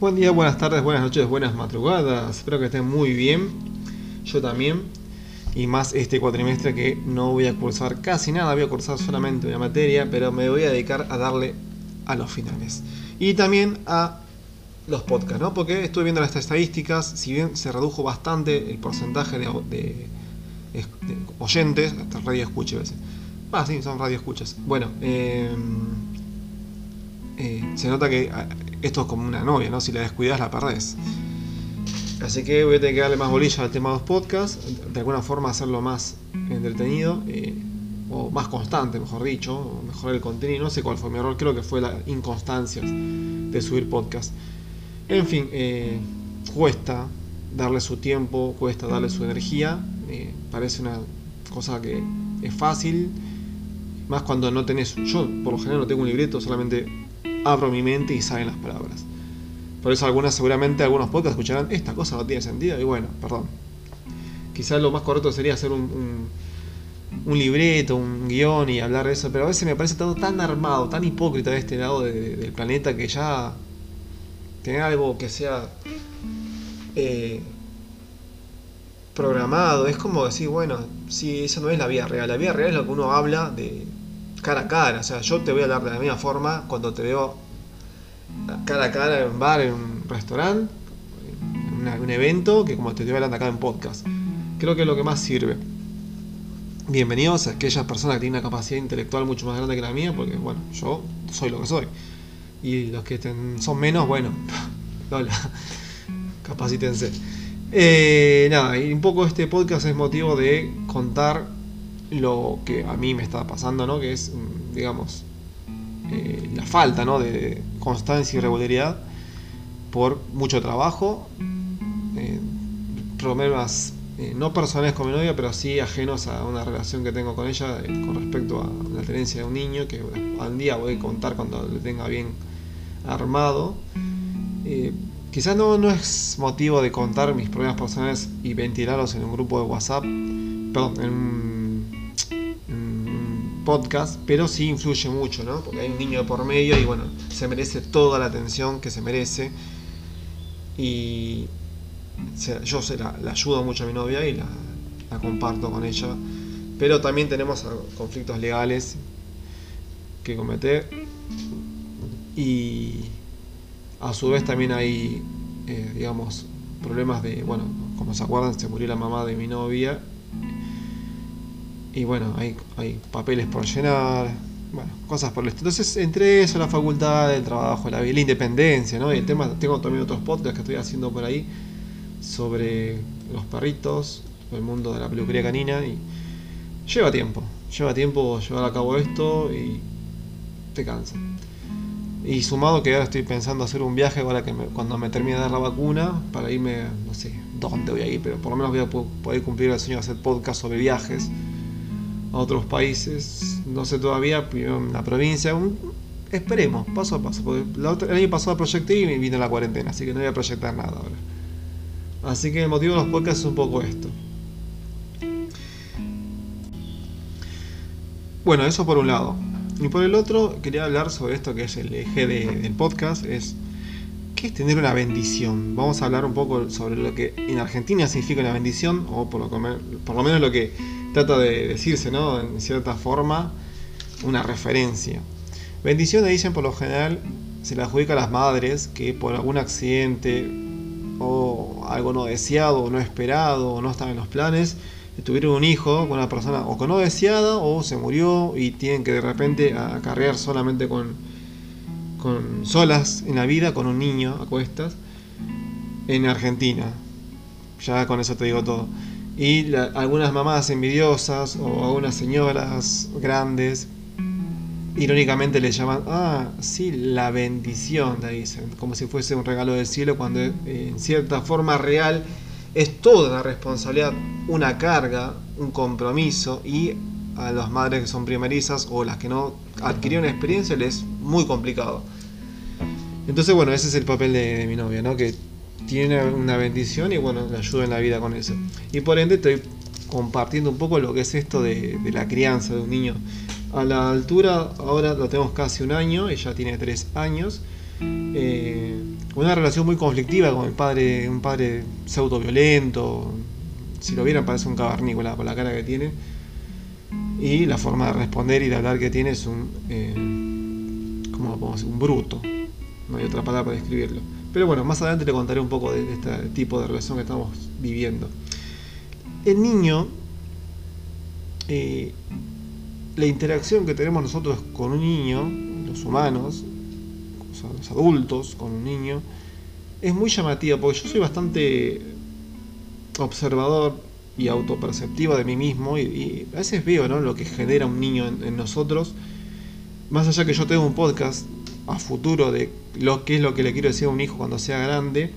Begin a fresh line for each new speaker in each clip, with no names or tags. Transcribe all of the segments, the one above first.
Buen día, buenas tardes, buenas noches, buenas madrugadas. Espero que estén muy bien. Yo también. Y más este cuatrimestre que no voy a cursar casi nada, voy a cursar solamente una materia, pero me voy a dedicar a darle a los finales. Y también a los podcasts, ¿no? Porque estuve viendo las estadísticas, si bien se redujo bastante el porcentaje de, oyentes, hasta radio escucha a veces. Ah, sí, son radio escuchas. Bueno, eh, eh, se nota que ah, esto es como una novia, ¿no? Si la descuidas la perdés. Así que voy a tener que darle más bolilla al tema de los podcasts, de alguna forma hacerlo más entretenido, eh, o más constante, mejor dicho, mejorar el contenido. No sé cuál fue mi error, creo que fue la inconstancia de subir podcast. En fin, eh, cuesta darle su tiempo, cuesta darle su energía. parece una cosa que es fácil, más cuando no tenés. Yo, por lo general, no tengo un libreto, solamente abro mi mente y salen las palabras. Por eso algunas, seguramente algunos podcasts escucharán, esta cosa no tiene sentido, y bueno, perdón. Quizás lo más correcto sería hacer un, un, libreto, un guion y hablar de eso, pero a veces me parece todo tan armado, tan hipócrita de este lado del planeta que ya tener algo que sea eh, programado, es como decir, bueno, si esa no es la vida real, la vida real es lo que uno habla de cara a cara. O sea, yo te voy a hablar de la misma forma cuando te veo cara a cara en un bar, en un restaurante, en un evento, que como te estoy hablando acá en podcast. Creo que es lo que más sirve. Bienvenidos a aquellas personas que tienen una capacidad intelectual mucho más grande que la mía, porque bueno, yo soy lo que soy. Y los que son menos, bueno, hola, capacítense. Eh, nada, y un poco este podcast es motivo de contar lo que a mí me está pasando, ¿no? Que es, mm, digamos, eh, la falta, ¿no? De constancia y regularidad por mucho trabajo, eh, problemas eh, no personales con mi novia, pero sí ajenos a una relación que tengo con ella con respecto a la tenencia de un niño, que al día voy a contar cuando le tenga bien armado. quizás no, no es motivo de contar mis problemas personales y ventilarlos en un grupo de WhatsApp, perdón, en un podcast, pero sí influye mucho, ¿no? Porque hay un niño por medio y bueno, se merece toda la atención que se merece. Y yo se la, ayudo mucho a mi novia y la, comparto con ella. Pero también tenemos conflictos legales que cometer. Y a su vez también hay, eh, digamos, problemas de, bueno, como se acuerdan, se murió la mamá de mi novia y bueno, hay, papeles por llenar, bueno, cosas por el estilo. Entonces, entre eso, la facultad, el trabajo, la, la independencia, ¿no? Y el tema, tengo también otros podcasts que estoy haciendo por ahí sobre los perritos, el mundo de la peluquería canina y lleva tiempo, lleva tiempo llevar a cabo esto y te cansa. Y sumado que ahora estoy pensando hacer un viaje ahora que cuando me termine de dar la vacuna para irme, no sé dónde voy a ir, pero por lo menos voy a poder cumplir el sueño de hacer podcast sobre viajes a otros países, no sé todavía, en la provincia, esperemos, paso a paso, porque el año pasado proyecté y vino la cuarentena, así que no voy a proyectar nada ahora. Así que el motivo de los podcasts es un poco esto. Bueno, eso por un lado. Y por el otro, quería hablar sobre esto que es el eje del podcast, es ¿qué es tener una bendición? Vamos a hablar un poco sobre lo que en Argentina significa una bendición, o por lo, por lo menos lo que trata de decirse, ¿no? En cierta forma, una referencia. Bendiciones dicen por lo general se le adjudica a las madres que por algún accidente o algo no deseado o no esperado o no estaba en los planes, tuvieron un hijo con una persona o con no deseada o se murió y tienen que de repente acarrear solamente con, con solas en la vida con un niño a cuestas en Argentina. Ya con eso te digo todo y algunas mamás envidiosas o algunas señoras grandes irónicamente le llaman, ah, sí, la bendición, le dicen, como si fuese un regalo del cielo, cuando en cierta forma real es toda una responsabilidad, una carga, un compromiso, y a las madres que son primerizas o las que no adquirieron experiencia les es muy complicado. Entonces, bueno, ese es el papel de, de mi novia, ¿no? Que tiene una bendición y bueno, le ayudo en la vida con eso. Y por ende estoy compartiendo un poco lo que es esto de, la crianza de un niño. A la altura, ahora lo tenemos casi un año, ella tiene tres años, eh, una relación muy conflictiva con el padre, un padre pseudo violento, si lo vieran parece un cavernícola por la cara que tiene, y la forma de responder y de hablar que tiene es un, eh, ¿cómo podemos decir? Un bruto, no hay otra palabra para describirlo. Pero bueno, más adelante le contaré un poco de este tipo de relación que estamos viviendo. El niño, eh, la interacción que tenemos nosotros con un niño, los humanos, los adultos con un niño, es muy llamativa porque yo soy bastante observador y autoperceptiva de mí mismo y, a veces veo lo que genera un niño en, nosotros. Más allá que yo tengo un podcast a futuro de lo que es lo que le quiero decir a un hijo cuando sea grande,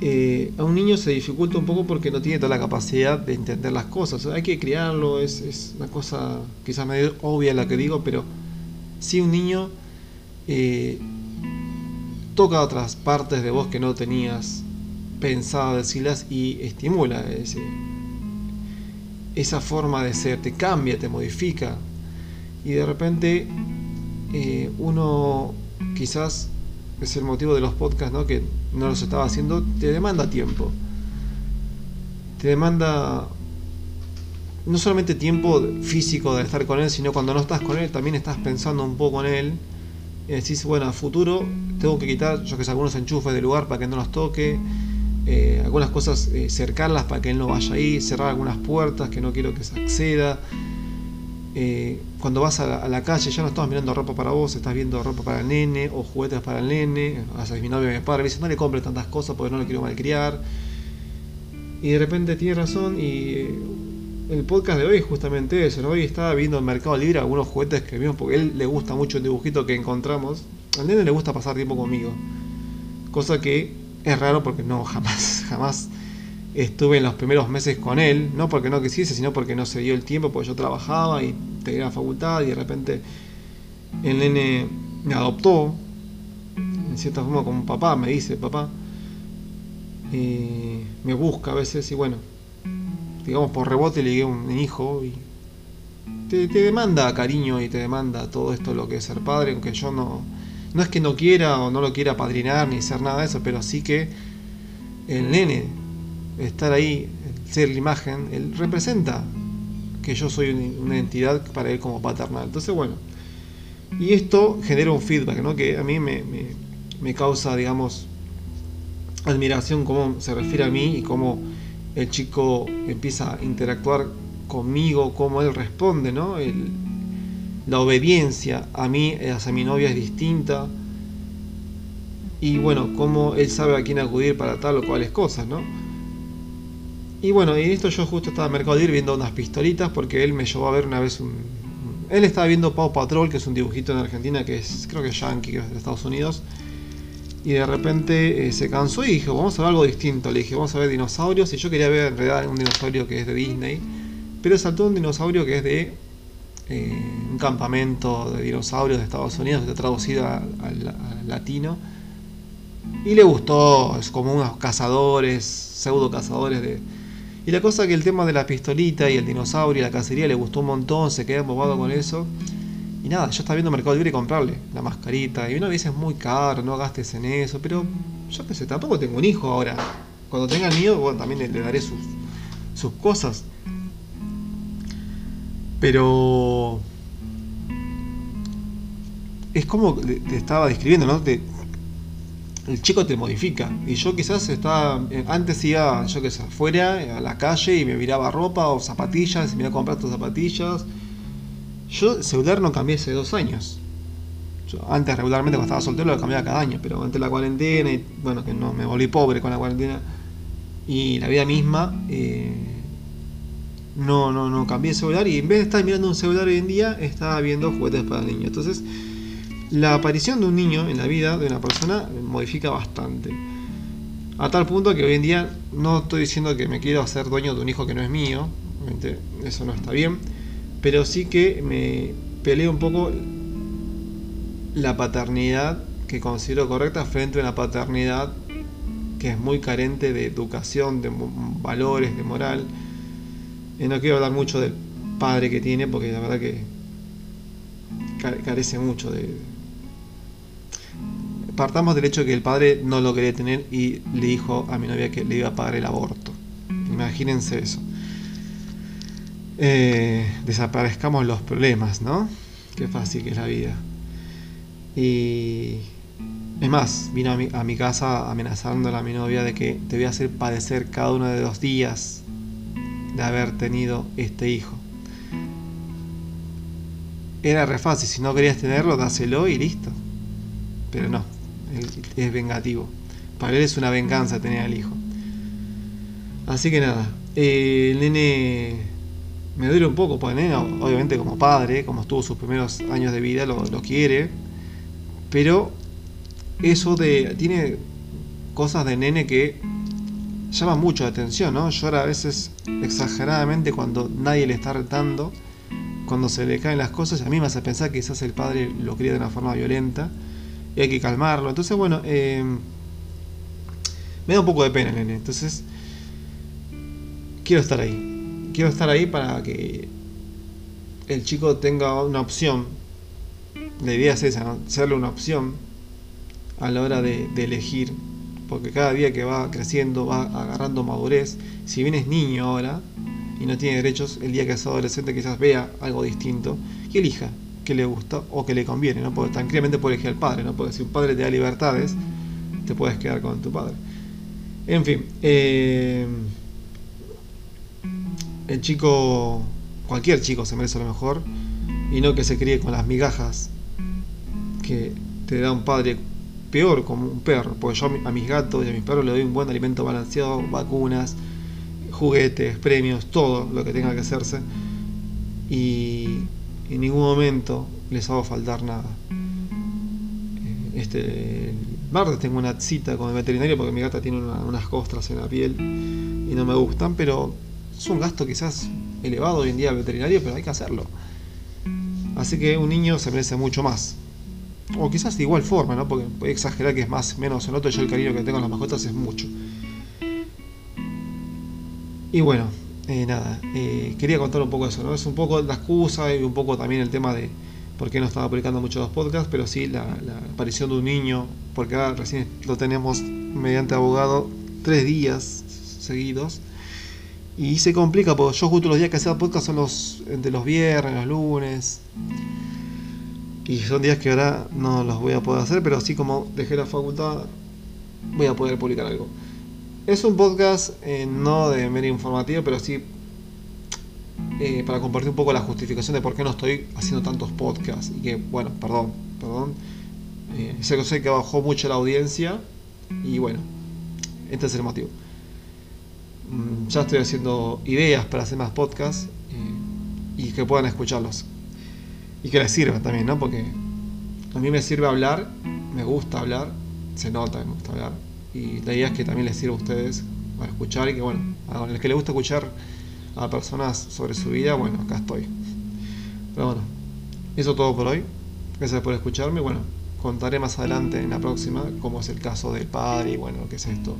eh, a un niño se dificulta un poco porque no tiene toda la capacidad de entender las cosas. hay que criarlo, es, es, una cosa quizás medio obvia la que digo, pero si un niño eh, toca otras partes de vos que no tenías pensado decirlas y estimula ese, esa forma de ser, te cambia, te modifica. Y de repente eh, uno quizás es el motivo de los podcasts, ¿no? que no los estaba haciendo, te demanda tiempo. Te demanda no solamente tiempo físico de estar con él, sino cuando no estás con él, también estás pensando un poco en él. Y decís, bueno, a futuro tengo que quitar, yo que sé, algunos enchufes del lugar para que no los toque, eh, algunas cosas eh, cercarlas para que él no vaya ahí, cerrar algunas puertas que no quiero que se acceda. Eh, cuando vas a la, calle ya no estás mirando ropa para vos, estás viendo ropa para el nene o juguetes para el nene. A mi novio mi padre me dice, no le compre tantas cosas porque no lo quiero malcriar. Y de repente tiene razón y el podcast de hoy es justamente eso. Hoy estaba viendo en Mercado Libre algunos juguetes que vimos porque él le gusta mucho el dibujito que encontramos. Al nene le gusta pasar tiempo conmigo. Cosa que es raro porque no, jamás, jamás estuve en los primeros meses con él. No porque no quisiese, sino porque no se dio el tiempo, porque yo trabajaba y tenía la facultad y de repente el nene me adoptó. En cierta forma como papá, me dice papá. Y me busca a veces y bueno, digamos, por rebote le llegué un hijo y te, demanda cariño y te demanda todo esto lo que es ser padre, aunque yo no, no es que no quiera o no lo quiera padrinar ni ser nada de eso, pero sí que el nene, estar ahí, ser la imagen, él representa que yo soy una entidad para él como paternal. Entonces, bueno, y esto genera un feedback, ¿no? Que a mí me, me, causa, digamos, admiración cómo se refiere a mí y cómo el chico empieza a interactuar conmigo, cómo él responde, ¿no? la obediencia a mí, hacia mi novia es distinta. Y bueno, cómo él sabe a quién acudir para tal o cuales cosas, ¿no? Y bueno, y esto yo justo estaba en Mercado Libre viendo unas pistolitas porque él me llevó a ver una vez un... Él estaba viendo Paw Patrol, que es un dibujito en Argentina que es, creo que es yankee, que es de Estados Unidos y de repente eh, se cansó y dijo, vamos a ver algo distinto. Le dije, vamos a ver dinosaurios. Y yo quería ver en realidad un dinosaurio que es de Disney. Pero saltó un dinosaurio que es de eh, un campamento de dinosaurios de Estados Unidos, está traducido al latino. Y le gustó, es como unos cazadores, pseudo cazadores de... Y la cosa que el tema de la pistolita y el dinosaurio y la cacería le gustó un montón, se quedó embobado con eso. Y nada, yo estaba viendo Mercado Libre y comprarle la mascarita. Y uno dice es muy caro, no gastes en eso. Pero yo qué sé, tampoco tengo un hijo ahora. Cuando tenga el mío, bueno, también le, daré sus, sus cosas. Pero es como te estaba describiendo, ¿no? El chico te modifica. Y yo quizás estaba, eh, antes iba, yo qué sé, afuera, a la calle y me miraba ropa o zapatillas, y me iba a comprar tus zapatillas yo celular no cambié hace dos años. antes regularmente cuando estaba soltero lo cambiaba cada año, pero antes la cuarentena y bueno, que no me volví pobre con la cuarentena y la vida misma, eh, no, no, no cambié el celular y en vez de estar mirando un celular hoy en día, estaba viendo juguetes para el niño. Entonces, la aparición de un niño en la vida de una persona modifica bastante. A tal punto que hoy en día no estoy diciendo que me quiero hacer dueño de un hijo que no es mío, obviamente eso no está bien pero sí que me peleo un poco la paternidad que considero correcta frente a una paternidad que es muy carente de educación, de valores, de moral. Y no quiero hablar mucho del padre que tiene porque la verdad que carece mucho de, partamos del hecho que el padre no lo quería tener y le dijo a mi novia que le iba a pagar el aborto. Imagínense eso. Eh, desaparezcamos los problemas, ¿no? Qué fácil que es la vida. Y es más, vino a mi, casa amenazándola a mi novia de que te voy a hacer padecer cada uno de los días de haber tenido este hijo. Era re fácil, si no querías tenerlo, dáselo y listo. Pero no, es vengativo. Para él es una venganza tener al hijo. Así que nada, eh, el nene me duele un poco, porque el nene, obviamente como padre, como estuvo sus primeros años de vida, lo, quiere. Pero eso de. tiene cosas de nene que llama mucho la atención, ¿no? Llora a veces exageradamente cuando nadie le está retando, cuando se le caen las cosas. A mí me hace pensar que quizás el padre lo cría de una forma violenta y hay que calmarlo. Entonces, bueno, eh, me da un poco de pena, nene. Entonces, quiero estar ahí. Quiero estar ahí para que el chico tenga una opción. La idea es esa, ¿no? serle una opción a la hora de, de elegir porque cada día que va creciendo va agarrando madurez. Si bien es niño ahora y no tiene derechos, el día que es adolescente quizás vea algo distinto y elija que le gusta o que le conviene, ¿no? Porque tranquilamente puede elegir al padre, ¿no? Porque si un padre te da libertades, te puedes quedar con tu padre. En fin, eh, el chico, cualquier chico se merece lo mejor y no que se críe con las migajas que te da un padre peor como un perro, porque yo a mis gatos y a mis perros le doy un buen alimento balanceado, vacunas, juguetes, premios, todo lo que tenga que hacerse. Y en ningún momento les hago faltar nada. Eh, este martes tengo una cita con el veterinario porque mi gata tiene unas costras en la piel y no me gustan, pero es un gasto quizás elevado hoy en día al veterinario, pero hay que hacerlo. Así que un niño se merece mucho más o quizás de igual forma, ¿no? Porque puede exagerar que es más, menos en otro, yo el cariño que tengo en las mascotas es mucho. Y bueno, eh, nada, eh, quería contar un poco eso, ¿no? Es un poco la excusa y un poco también el tema de por qué no estaba publicando mucho los podcasts, pero sí la, aparición de un niño, porque ahora recién lo tenemos mediante abogado tres días seguidos. Y se complica porque yo justo los días que hacía podcast son los de los viernes, los lunes. Y son días que ahora no los voy a poder hacer, pero así como dejé la facultad, voy a poder publicar algo. Es un podcast eh, no de medio informativo, pero sí eh, para compartir un poco la justificación de por qué no estoy haciendo tantos podcasts. Y que, bueno, perdón, perdón. Eh, sé que sé que bajó mucho la audiencia. Y bueno, este es el motivo. Mm, ya estoy haciendo ideas para hacer más podcasts y que puedan escucharlos y que les sirva también, ¿no? Porque a mí me sirve hablar, me gusta hablar, se nota me gusta hablar. Y la idea es que también les sirva a ustedes para escuchar y que, bueno, a los que les gusta escuchar a personas sobre su vida, bueno, acá estoy. Pero bueno, eso todo por hoy. Gracias por escucharme. Bueno, contaré más adelante en la próxima cómo es el caso del padre y bueno, qué es esto.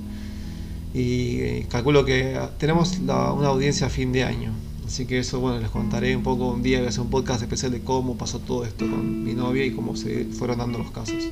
Y eh, calculo que tenemos una audiencia a fin de año. Así que eso, bueno, les contaré un poco un día que hacer un podcast especial de cómo pasó todo esto con mi novia y cómo se fueron dando los casos.